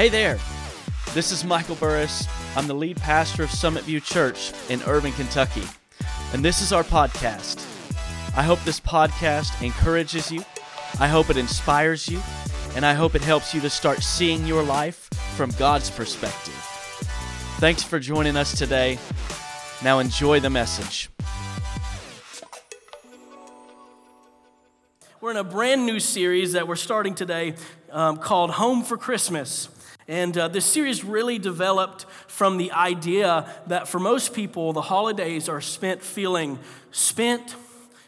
Hey there. This is Michael Burris. I'm the lead pastor of Summit View Church in Irvine, Kentucky. And this is our podcast. I hope this podcast encourages you. I hope it inspires you. And I hope it helps you to start seeing your life from God's perspective. Thanks for joining us today. Now enjoy the message. We're in a brand new series that we're starting today um, called Home for Christmas. And uh, this series really developed from the idea that for most people, the holidays are spent feeling spent,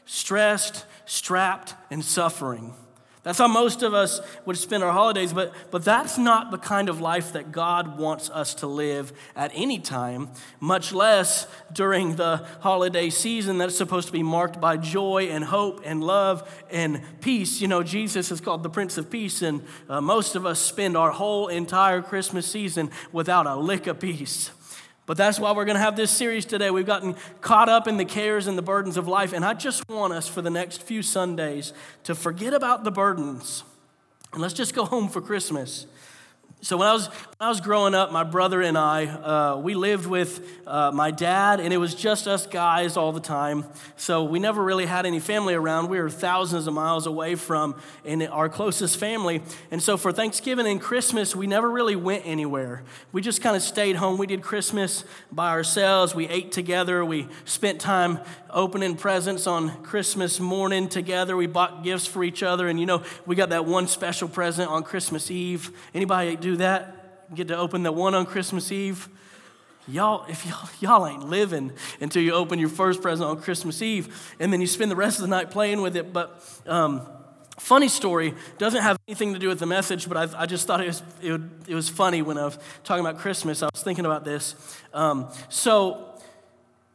stressed, strapped, and suffering. That's how most of us would spend our holidays, but, but that's not the kind of life that God wants us to live at any time, much less during the holiday season that's supposed to be marked by joy and hope and love and peace. You know, Jesus is called the Prince of Peace, and uh, most of us spend our whole entire Christmas season without a lick of peace. But that's why we're going to have this series today. We've gotten caught up in the cares and the burdens of life, and I just want us for the next few Sundays to forget about the burdens and let's just go home for Christmas. So when I was I was growing up, my brother and I uh, we lived with uh, my dad, and it was just us guys all the time. So we never really had any family around. We were thousands of miles away from in our closest family, and so for Thanksgiving and Christmas, we never really went anywhere. We just kind of stayed home. We did Christmas by ourselves. We ate together. We spent time opening presents on Christmas morning together. We bought gifts for each other, and you know we got that one special present on Christmas Eve. Anybody do that? Get to open the one on Christmas Eve? Y'all, if y'all, y'all ain't living until you open your first present on Christmas Eve, and then you spend the rest of the night playing with it. But um, funny story doesn't have anything to do with the message, but I, I just thought it was it, would, it, was funny when I was talking about Christmas. I was thinking about this. Um, so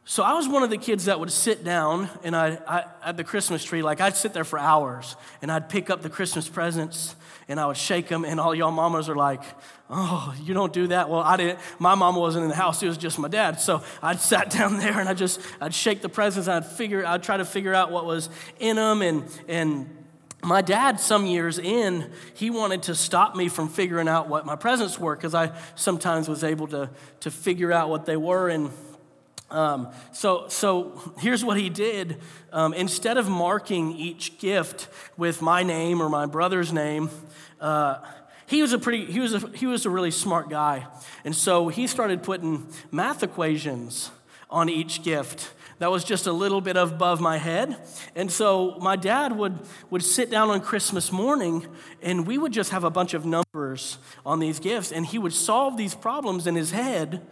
so I was one of the kids that would sit down and I, I, at the Christmas tree, like I'd sit there for hours and I'd pick up the Christmas presents and I would shake them and all y'all mamas are like, oh, you don't do that. Well, I didn't. My mama wasn't in the house. It was just my dad. So I'd sat down there and I just, I'd shake the presents and I'd figure, I'd try to figure out what was in them and, and my dad, some years in, he wanted to stop me from figuring out what my presents were because I sometimes was able to, to figure out what they were. And um, so, so here's what he did. Um, instead of marking each gift with my name or my brother's name, uh, he was a pretty he was a, he was a really smart guy, and so he started putting math equations on each gift. That was just a little bit above my head. And so my dad would, would sit down on Christmas morning and we would just have a bunch of numbers on these gifts. And he would solve these problems in his head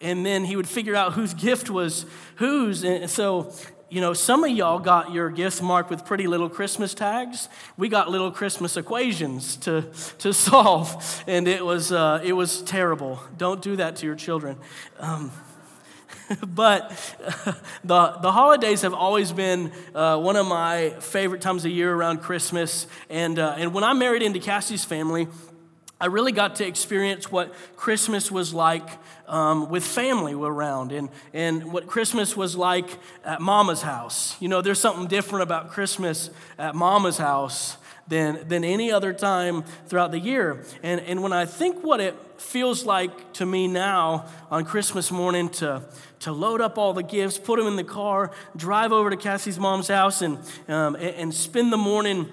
and then he would figure out whose gift was whose. And so, you know, some of y'all got your gifts marked with pretty little Christmas tags. We got little Christmas equations to, to solve, and it was, uh, it was terrible. Don't do that to your children. Um, but the, the holidays have always been uh, one of my favorite times of year around Christmas. And, uh, and when I married into Cassie's family, I really got to experience what Christmas was like um, with family around and, and what Christmas was like at mama's house. You know, there's something different about Christmas at mama's house than, than any other time throughout the year. And, and when I think what it feels like to me now on Christmas morning to, to load up all the gifts, put them in the car, drive over to Cassie's mom's house, and, um, and, and spend the morning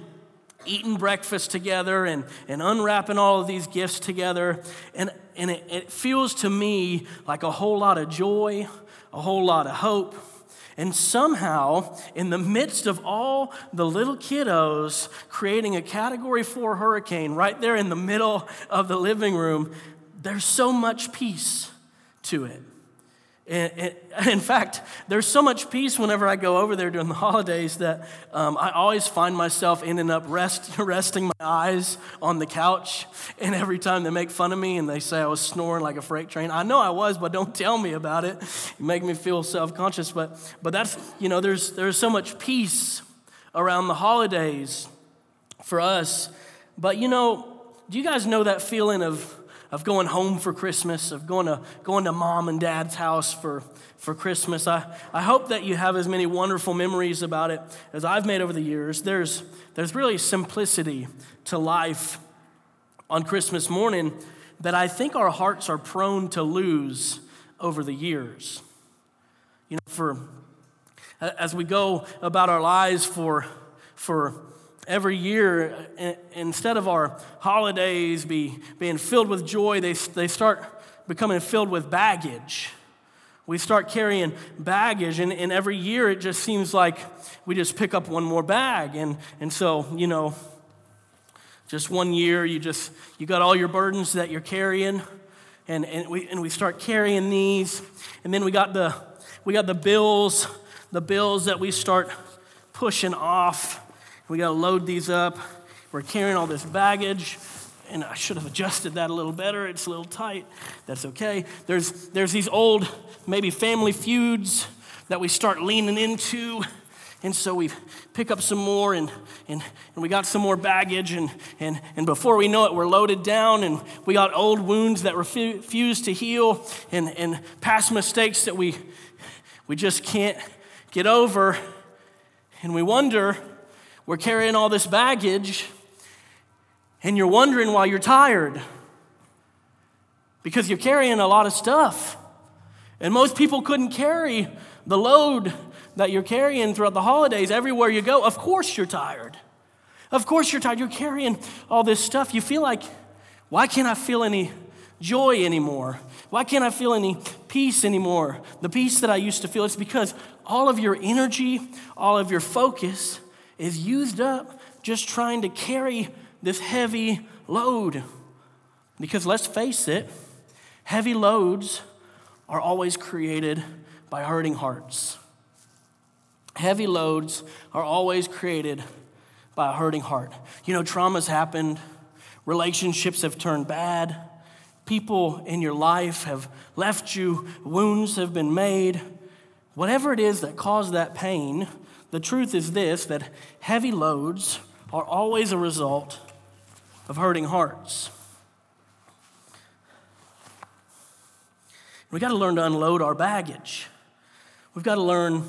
eating breakfast together and, and unwrapping all of these gifts together. And, and it, it feels to me like a whole lot of joy, a whole lot of hope. And somehow, in the midst of all the little kiddos creating a category four hurricane right there in the middle of the living room, there's so much peace to it. In fact, there's so much peace whenever I go over there during the holidays that um, I always find myself ending up rest, resting my eyes on the couch. And every time they make fun of me and they say I was snoring like a freight train, I know I was, but don't tell me about it. You make me feel self conscious. But, but that's, you know, there's, there's so much peace around the holidays for us. But, you know, do you guys know that feeling of of going home for Christmas, of going to, going to mom and dad's house for, for Christmas. I, I hope that you have as many wonderful memories about it as I've made over the years. There's, there's really simplicity to life on Christmas morning that I think our hearts are prone to lose over the years. You know, for as we go about our lives for, for every year, instead of our holidays be, being filled with joy, they, they start becoming filled with baggage. We start carrying baggage, and, and every year it just seems like we just pick up one more bag. And, and so, you know, just one year, you just, you got all your burdens that you're carrying, and, and, we, and we start carrying these. And then we got the, we got the bills, the bills that we start pushing off. We got to load these up. We're carrying all this baggage, and I should have adjusted that a little better. It's a little tight. That's okay. There's, there's these old, maybe family feuds that we start leaning into. And so we pick up some more, and, and, and we got some more baggage, and, and, and before we know it, we're loaded down, and we got old wounds that refuse to heal, and, and past mistakes that we, we just can't get over. And we wonder, we're carrying all this baggage, and you're wondering why you're tired. Because you're carrying a lot of stuff. And most people couldn't carry the load that you're carrying throughout the holidays everywhere you go. Of course you're tired. Of course you're tired. You're carrying all this stuff. You feel like, why can't I feel any joy anymore? Why can't I feel any peace anymore? The peace that I used to feel. It's because all of your energy, all of your focus is used up just trying to carry this heavy load. Because let's face it, heavy loads are always created by hurting hearts. Heavy loads are always created by a hurting heart. You know, trauma's happened, relationships have turned bad, people in your life have left you, wounds have been made. Whatever it is that caused that pain, the truth is this that heavy loads are always a result of hurting hearts. We've got to learn to unload our baggage. We've got to learn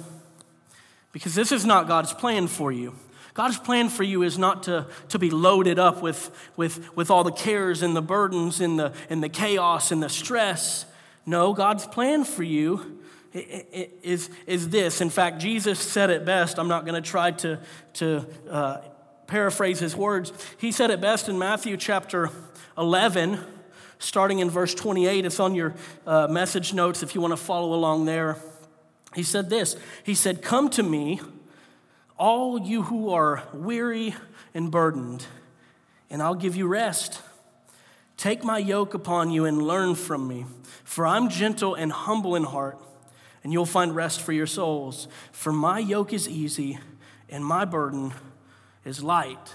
because this is not God's plan for you. God's plan for you is not to, to be loaded up with, with, with all the cares and the burdens and the, and the chaos and the stress. No, God's plan for you is, is this. In fact, Jesus said it best. I'm not going to try to, to uh, paraphrase his words. He said it best in Matthew chapter 11, starting in verse 28. It's on your uh, message notes if you want to follow along there. He said this He said, Come to me, all you who are weary and burdened, and I'll give you rest. Take my yoke upon you and learn from me, for I'm gentle and humble in heart, and you'll find rest for your souls. For my yoke is easy and my burden is light.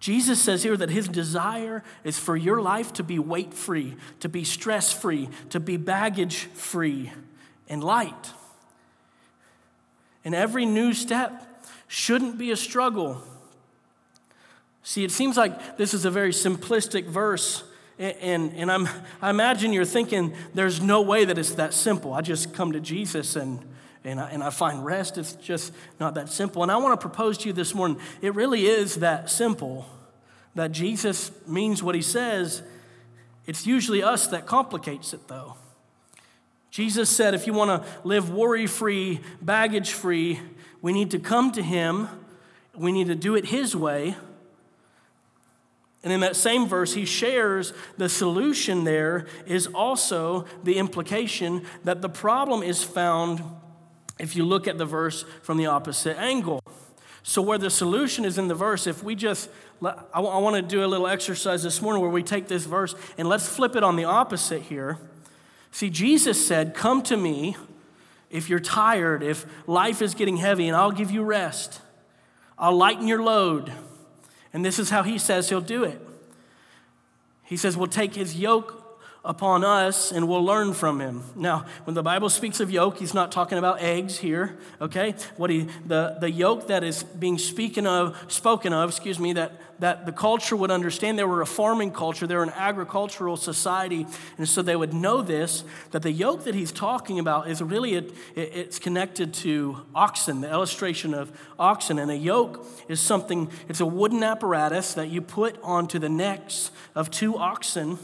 Jesus says here that his desire is for your life to be weight free, to be stress free, to be baggage free and light. And every new step shouldn't be a struggle. See, it seems like this is a very simplistic verse, and, and I'm, I imagine you're thinking there's no way that it's that simple. I just come to Jesus and, and, I, and I find rest. It's just not that simple. And I want to propose to you this morning it really is that simple that Jesus means what he says. It's usually us that complicates it, though. Jesus said, if you want to live worry free, baggage free, we need to come to Him. We need to do it His way. And in that same verse, he shares the solution there is also the implication that the problem is found if you look at the verse from the opposite angle. So, where the solution is in the verse, if we just, I want to do a little exercise this morning where we take this verse and let's flip it on the opposite here. See, Jesus said, Come to me if you're tired, if life is getting heavy, and I'll give you rest. I'll lighten your load. And this is how he says he'll do it. He says, We'll take his yoke upon us and we'll learn from him. Now, when the Bible speaks of yoke, he's not talking about eggs here, okay? What he the, the yoke that is being speaking of, spoken of, excuse me, that, that the culture would understand. They were a farming culture, they were an agricultural society, and so they would know this, that the yoke that he's talking about is really, a, it, it's connected to oxen, the illustration of oxen. And a yoke is something, it's a wooden apparatus that you put onto the necks of two oxen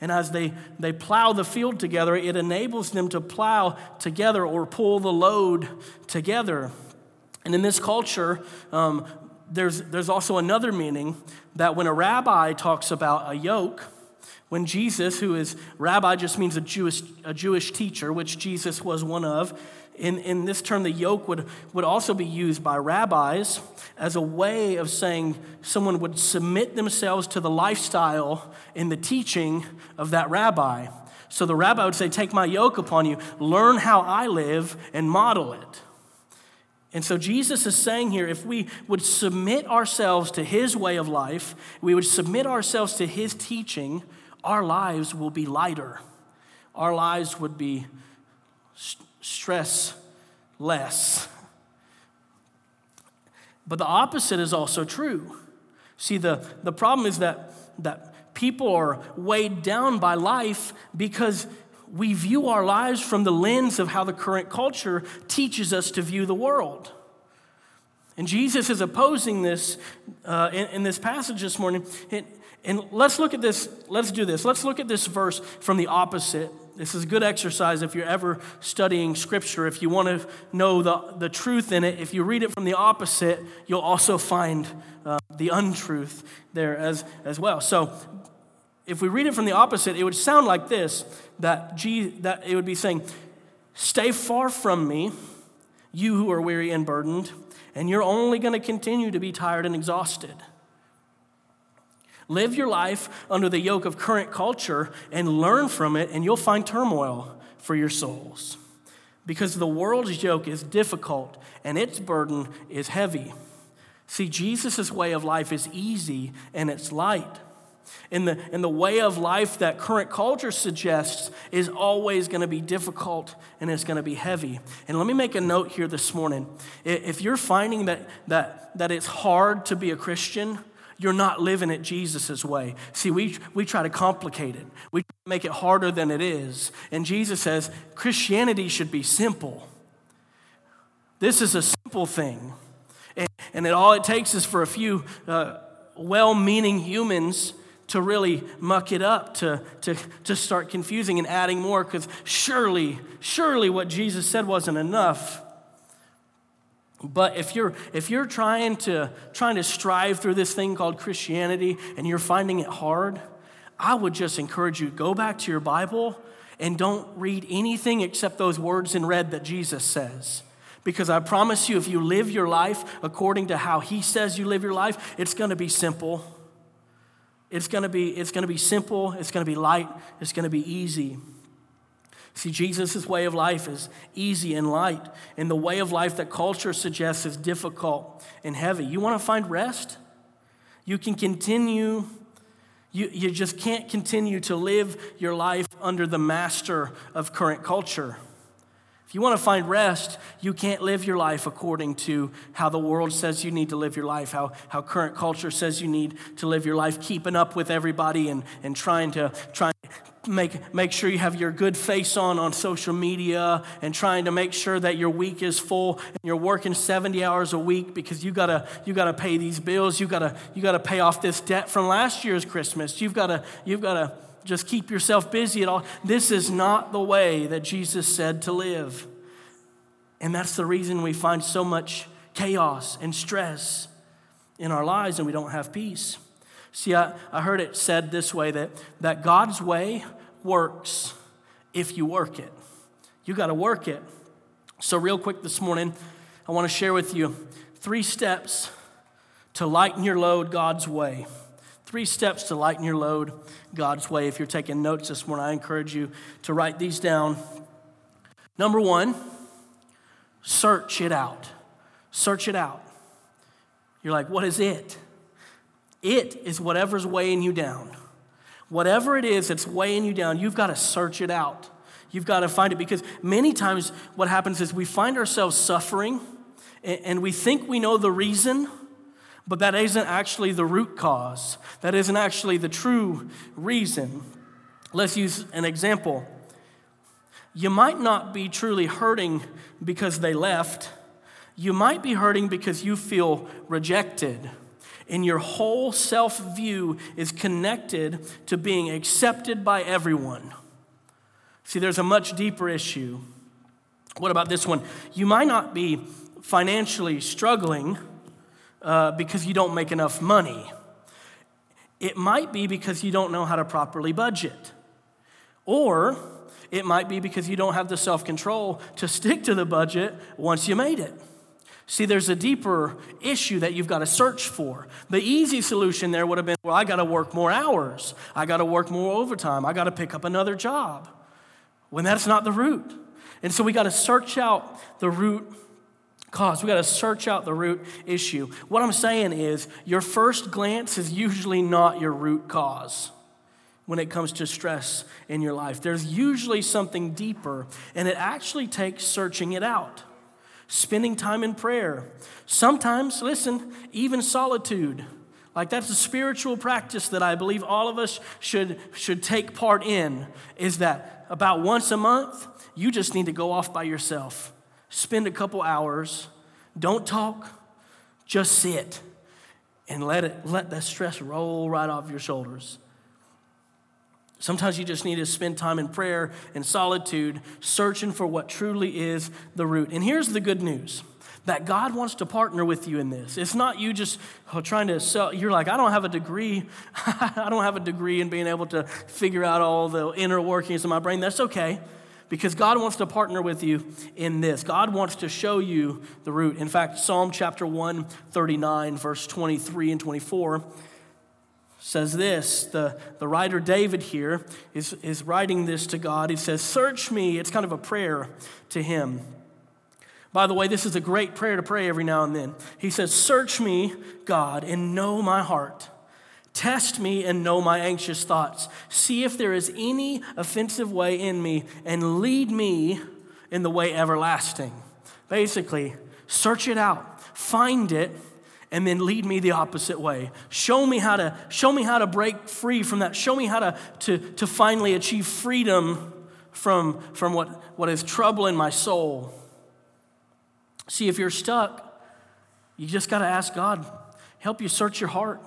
And as they, they plow the field together, it enables them to plow together or pull the load together. And in this culture, um, there's, there's also another meaning that when a rabbi talks about a yoke, when Jesus, who is rabbi just means a Jewish, a Jewish teacher, which Jesus was one of, in, in this term, the yoke would, would also be used by rabbis as a way of saying someone would submit themselves to the lifestyle and the teaching of that rabbi. So the rabbi would say, Take my yoke upon you, learn how I live, and model it. And so Jesus is saying here if we would submit ourselves to his way of life, we would submit ourselves to his teaching, our lives will be lighter. Our lives would be stress less. But the opposite is also true. See, the, the problem is that, that people are weighed down by life because we view our lives from the lens of how the current culture teaches us to view the world. And Jesus is opposing this uh, in, in, this passage this morning. And, and let's look at this, let's do this. Let's look at this verse from the opposite this is a good exercise if you're ever studying Scripture. If you want to know the, the truth in it, if you read it from the opposite, you'll also find uh, the untruth there as, as well. So, if we read it from the opposite, it would sound like this that, G, that it would be saying, Stay far from me, you who are weary and burdened, and you're only going to continue to be tired and exhausted. Live your life under the yoke of current culture and learn from it, and you'll find turmoil for your souls. Because the world's yoke is difficult and its burden is heavy. See, Jesus' way of life is easy and it's light. And the, and the way of life that current culture suggests is always going to be difficult and it's going to be heavy. And let me make a note here this morning. If you're finding that, that, that it's hard to be a Christian, you're not living it Jesus' way. See, we, we try to complicate it, we make it harder than it is. And Jesus says Christianity should be simple. This is a simple thing. And, and it, all it takes is for a few uh, well meaning humans to really muck it up, to, to, to start confusing and adding more, because surely, surely what Jesus said wasn't enough. But if you're, if you're trying, to, trying to strive through this thing called Christianity and you're finding it hard, I would just encourage you go back to your Bible and don't read anything except those words in red that Jesus says. Because I promise you, if you live your life according to how He says you live your life, it's going to be simple. It's going to be, it's going to be simple, it's going to be light, it's going to be easy. See, Jesus' way of life is easy and light, and the way of life that culture suggests is difficult and heavy. You want to find rest? You can continue, you, you just can't continue to live your life under the master of current culture. If you want to find rest, you can't live your life according to how the world says you need to live your life, how, how current culture says you need to live your life, keeping up with everybody and, and trying to trying make, make sure you have your good face on on social media and trying to make sure that your week is full and you're working 70 hours a week because you gotta, you gotta pay these bills. You gotta, you gotta pay off this debt from last year's Christmas. You've gotta, you've gotta just keep yourself busy at all. This is not the way that Jesus said to live. And that's the reason we find so much chaos and stress in our lives and we don't have peace. See, I, I heard it said this way that, that God's way works if you work it. You got to work it. So, real quick this morning, I want to share with you three steps to lighten your load God's way. Three steps to lighten your load God's way. If you're taking notes this morning, I encourage you to write these down. Number one, search it out. Search it out. You're like, what is it? It is whatever's weighing you down. Whatever it is that's weighing you down, you've got to search it out. You've got to find it because many times what happens is we find ourselves suffering and we think we know the reason, but that isn't actually the root cause. That isn't actually the true reason. Let's use an example. You might not be truly hurting because they left, you might be hurting because you feel rejected and your whole self view is connected to being accepted by everyone. See, there's a much deeper issue. What about this one? You might not be financially struggling uh, because you don't make enough money. It might be because you don't know how to properly budget. Or it might be because you don't have the self control to stick to the budget once you made it. See, there's a deeper issue that you've got to search for. The easy solution there would have been well, I got to work more hours, I got to work more overtime, I got to pick up another job. When that's not the root. And so we got to search out the root cause. We got to search out the root issue. What I'm saying is, your first glance is usually not your root cause when it comes to stress in your life. There's usually something deeper, and it actually takes searching it out spending time in prayer. Sometimes, listen, even solitude. Like that's a spiritual practice that I believe all of us should, should take part in. Is that about once a month, you just need to go off by yourself. Spend a couple hours. Don't talk, just sit and let it let that stress roll right off your shoulders. Sometimes you just need to spend time in prayer and solitude, searching for what truly is the root. And here's the good news that God wants to partner with you in this. It's not you just trying to sell. You're like, I don't have a degree. I don't have a degree in being able to figure out all the inner workings of my brain. That's okay because God wants to partner with you in this. God wants to show you the root. In fact, Psalm chapter 139, verse 23 and 24 says this the, the writer David here is, is writing this to God. He says, Search me. It's kind of a prayer to him. By the way, this is a great prayer to pray every now and then. He says, Search me, God, and know my heart. Test me and know my anxious thoughts. See if there is any offensive way in me and lead me in the way everlasting. Basically, search it out, find it, and then lead me the opposite way. Show me how to, show me how to break free from that. Show me how to, to, to finally achieve freedom from, from what, what is troubling my soul. See, if you're stuck, you just got to ask God, help you search your heart.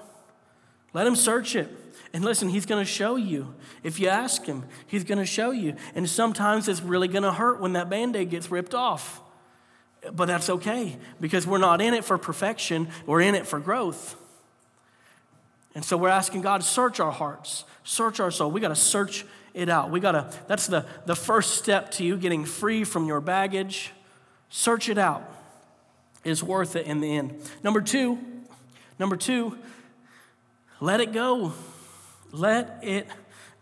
Let Him search it. And listen, He's going to show you. If you ask Him, He's going to show you. And sometimes it's really going to hurt when that band aid gets ripped off. But that's okay because we're not in it for perfection, we're in it for growth. And so we're asking God to search our hearts, search our soul. We got to search it out. We got to, that's the, the first step to you getting free from your baggage. Search it out. It's worth it in the end. Number two, number two, let it go. Let it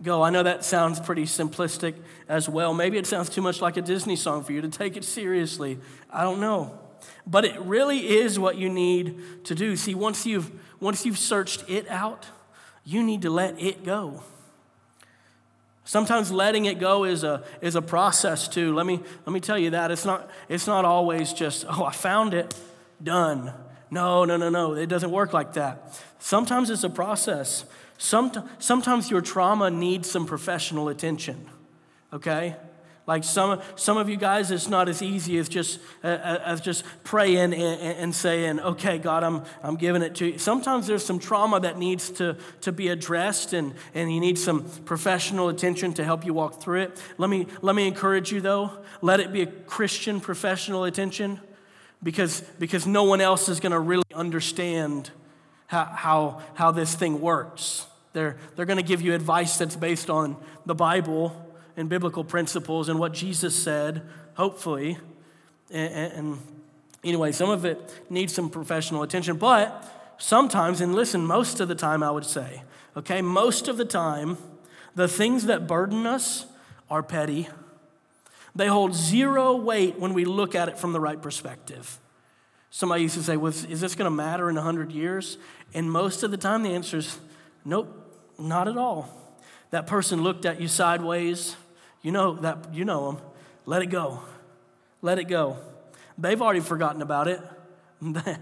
go. I know that sounds pretty simplistic as well. Maybe it sounds too much like a Disney song for you to take it seriously. I don't know. But it really is what you need to do. See, once you've once you've searched it out, you need to let it go. Sometimes letting it go is a, is a process too. Let me, let me tell you that. It's not, it's not always just, oh, I found it, done. No, no, no, no. It doesn't work like that. Sometimes it's a process. Sometimes your trauma needs some professional attention, okay? Like some, some of you guys, it's not as easy as just, uh, as just praying and, and, saying, okay, God, I'm, I'm giving it to you. Sometimes there's some trauma that needs to, to be addressed and, and you need some professional attention to help you walk through it. Let me, let me encourage you though, let it be a Christian professional attention because, because no one else is going to really understand how, how, how this thing works. They're, they're going to give you advice that's based on the Bible and biblical principles and what Jesus said, hopefully. And, and anyway, some of it needs some professional attention, but sometimes, and listen, most of the time, I would say, okay, most of the time, the things that burden us are petty. They hold zero weight when we look at it from the right perspective. Somebody used to say, well, Is this going to matter in 100 years? And most of the time, the answer is nope, not at all. That person looked at you sideways. You know that you know them. Let it go. Let it go. They've already forgotten about it.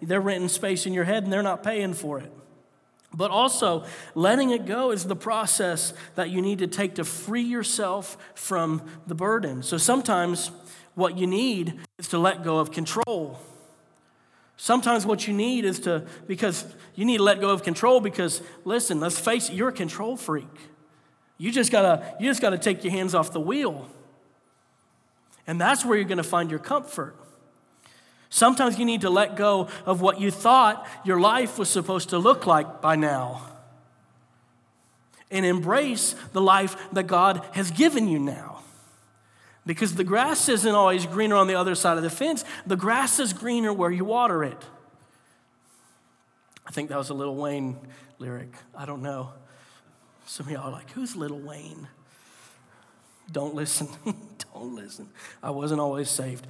They're renting space in your head and they're not paying for it. But also, letting it go is the process that you need to take to free yourself from the burden. So sometimes what you need is to let go of control. Sometimes what you need is to, because you need to let go of control because, listen, let's face it, you're a control freak. You just gotta, you just gotta take your hands off the wheel. And that's where you're gonna find your comfort. Sometimes you need to let go of what you thought your life was supposed to look like by now and embrace the life that God has given you now. Because the grass isn't always greener on the other side of the fence, the grass is greener where you water it. I think that was a Lil Wayne lyric. I don't know. Some of y'all are like, who's Lil Wayne? Don't listen. don't listen. I wasn't always saved.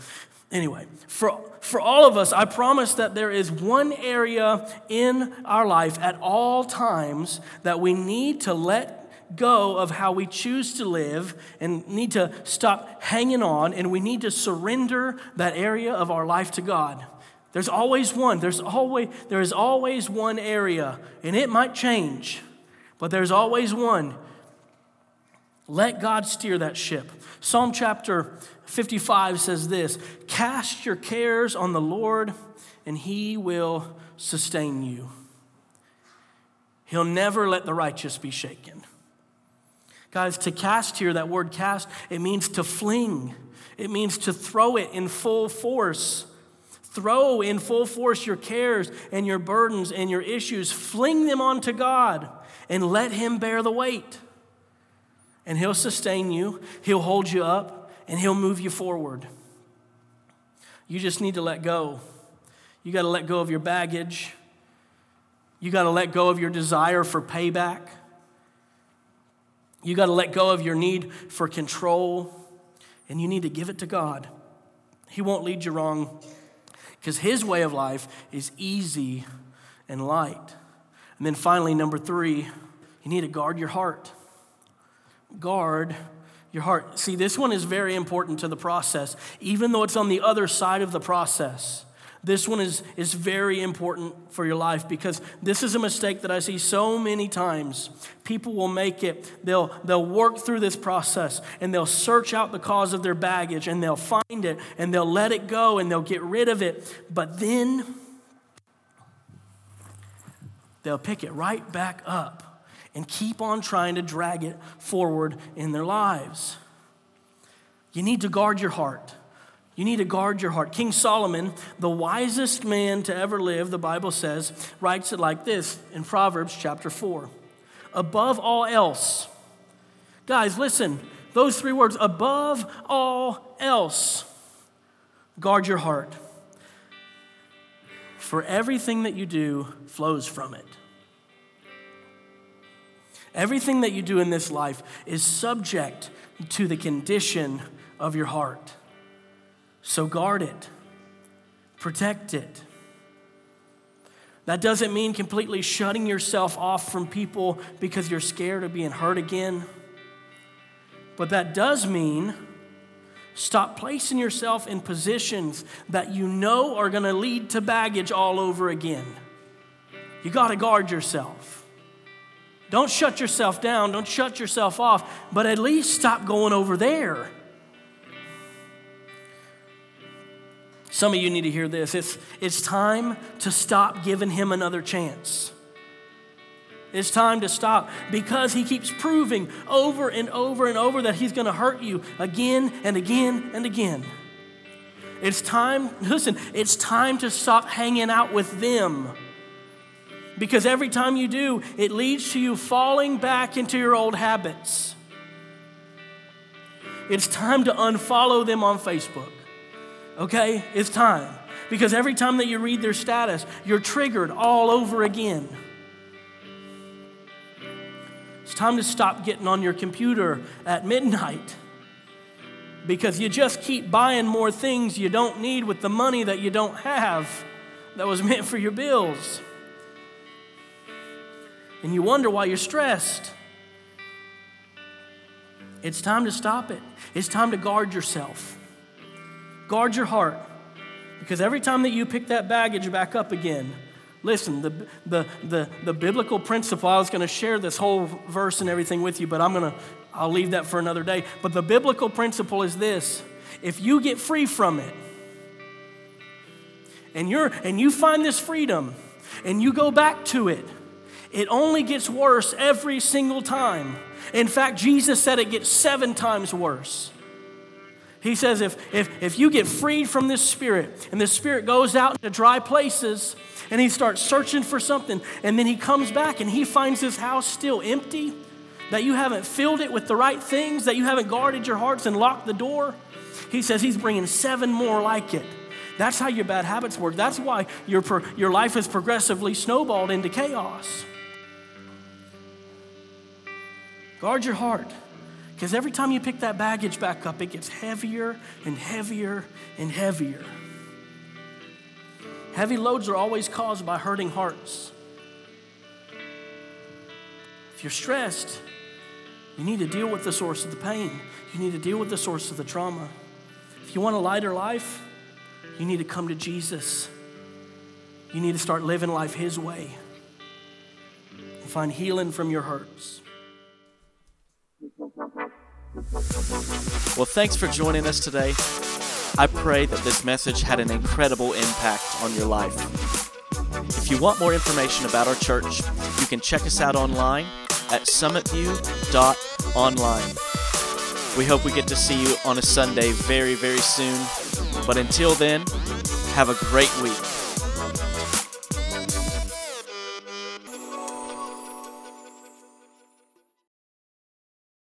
Anyway, for, for all of us, I promise that there is one area in our life at all times that we need to let go of how we choose to live and need to stop hanging on and we need to surrender that area of our life to God. There's always one. There's always there is always one area and it might change, but there's always one. Let God steer that ship. Psalm chapter 55 says this, "Cast your cares on the Lord and he will sustain you." He'll never let the righteous be shaken. Guys, to cast here, that word cast, it means to fling, it means to throw it in full force. Throw in full force your cares and your burdens and your issues. Fling them onto God and let Him bear the weight. And He'll sustain you, He'll hold you up, and He'll move you forward. You just need to let go. You got to let go of your baggage. You got to let go of your desire for payback. You got to let go of your need for control and you need to give it to God. He won't lead you wrong because His way of life is easy and light. And then finally, number three, you need to guard your heart. Guard your heart. See, this one is very important to the process, even though it's on the other side of the process. This one is, is very important for your life because this is a mistake that I see so many times. People will make it, they'll, they'll work through this process and they'll search out the cause of their baggage and they'll find it and they'll let it go and they'll get rid of it. But then they'll pick it right back up and keep on trying to drag it forward in their lives. You need to guard your heart. You need to guard your heart. King Solomon, the wisest man to ever live, the Bible says, writes it like this in Proverbs chapter 4. Above all else, guys, listen, those three words, above all else, guard your heart. For everything that you do flows from it. Everything that you do in this life is subject to the condition of your heart. So guard it, protect it. That doesn't mean completely shutting yourself off from people because you're scared of being hurt again. But that does mean stop placing yourself in positions that you know are going to lead to baggage all over again. You got to guard yourself. Don't shut yourself down, don't shut yourself off, but at least stop going over there. Some of you need to hear this. It's, it's time to stop giving him another chance. It's time to stop because he keeps proving over and over and over that he's going to hurt you again and again and again. It's time, listen, it's time to stop hanging out with them. Because every time you do, it leads to you falling back into your old habits. It's time to unfollow them on Facebook okay? It's time. Because every time that you read their status, you're triggered all over again. It's time to stop getting on your computer at midnight because you just keep buying more things you don't need with the money that you don't have that was meant for your bills. And you wonder why you're stressed. It's time to stop it. It's time to guard yourself. Guard your heart. Because every time that you pick that baggage back up again, listen, the, the, the, the biblical principle, I was going to share this whole verse and everything with you, but I'm going to, I'll leave that for another day. But the biblical principle is this if you get free from it, and you're and you find this freedom and you go back to it, it only gets worse every single time. In fact, Jesus said it gets seven times worse. He says if, if, if you get freed from this spirit and this spirit goes out into dry places and he starts searching for something and then he comes back and he finds his house still empty, that you haven't filled it with the right things, that you haven't guarded your hearts and locked the door, he says he's bringing seven more like it. That's how your bad habits work. That's why your, your life is progressively snowballed into chaos. Guard your heart. Because every time you pick that baggage back up, it gets heavier and heavier and heavier. Heavy loads are always caused by hurting hearts. If you're stressed, you need to deal with the source of the pain. You need to deal with the source of the trauma. If you want a lighter life, you need to come to Jesus. You need to start living life His way and find healing from your hurts. Well, thanks for joining us today. I pray that this message had an incredible impact on your life. If you want more information about our church, you can check us out online at summitview.online. We hope we get to see you on a Sunday very, very soon. But until then, have a great week.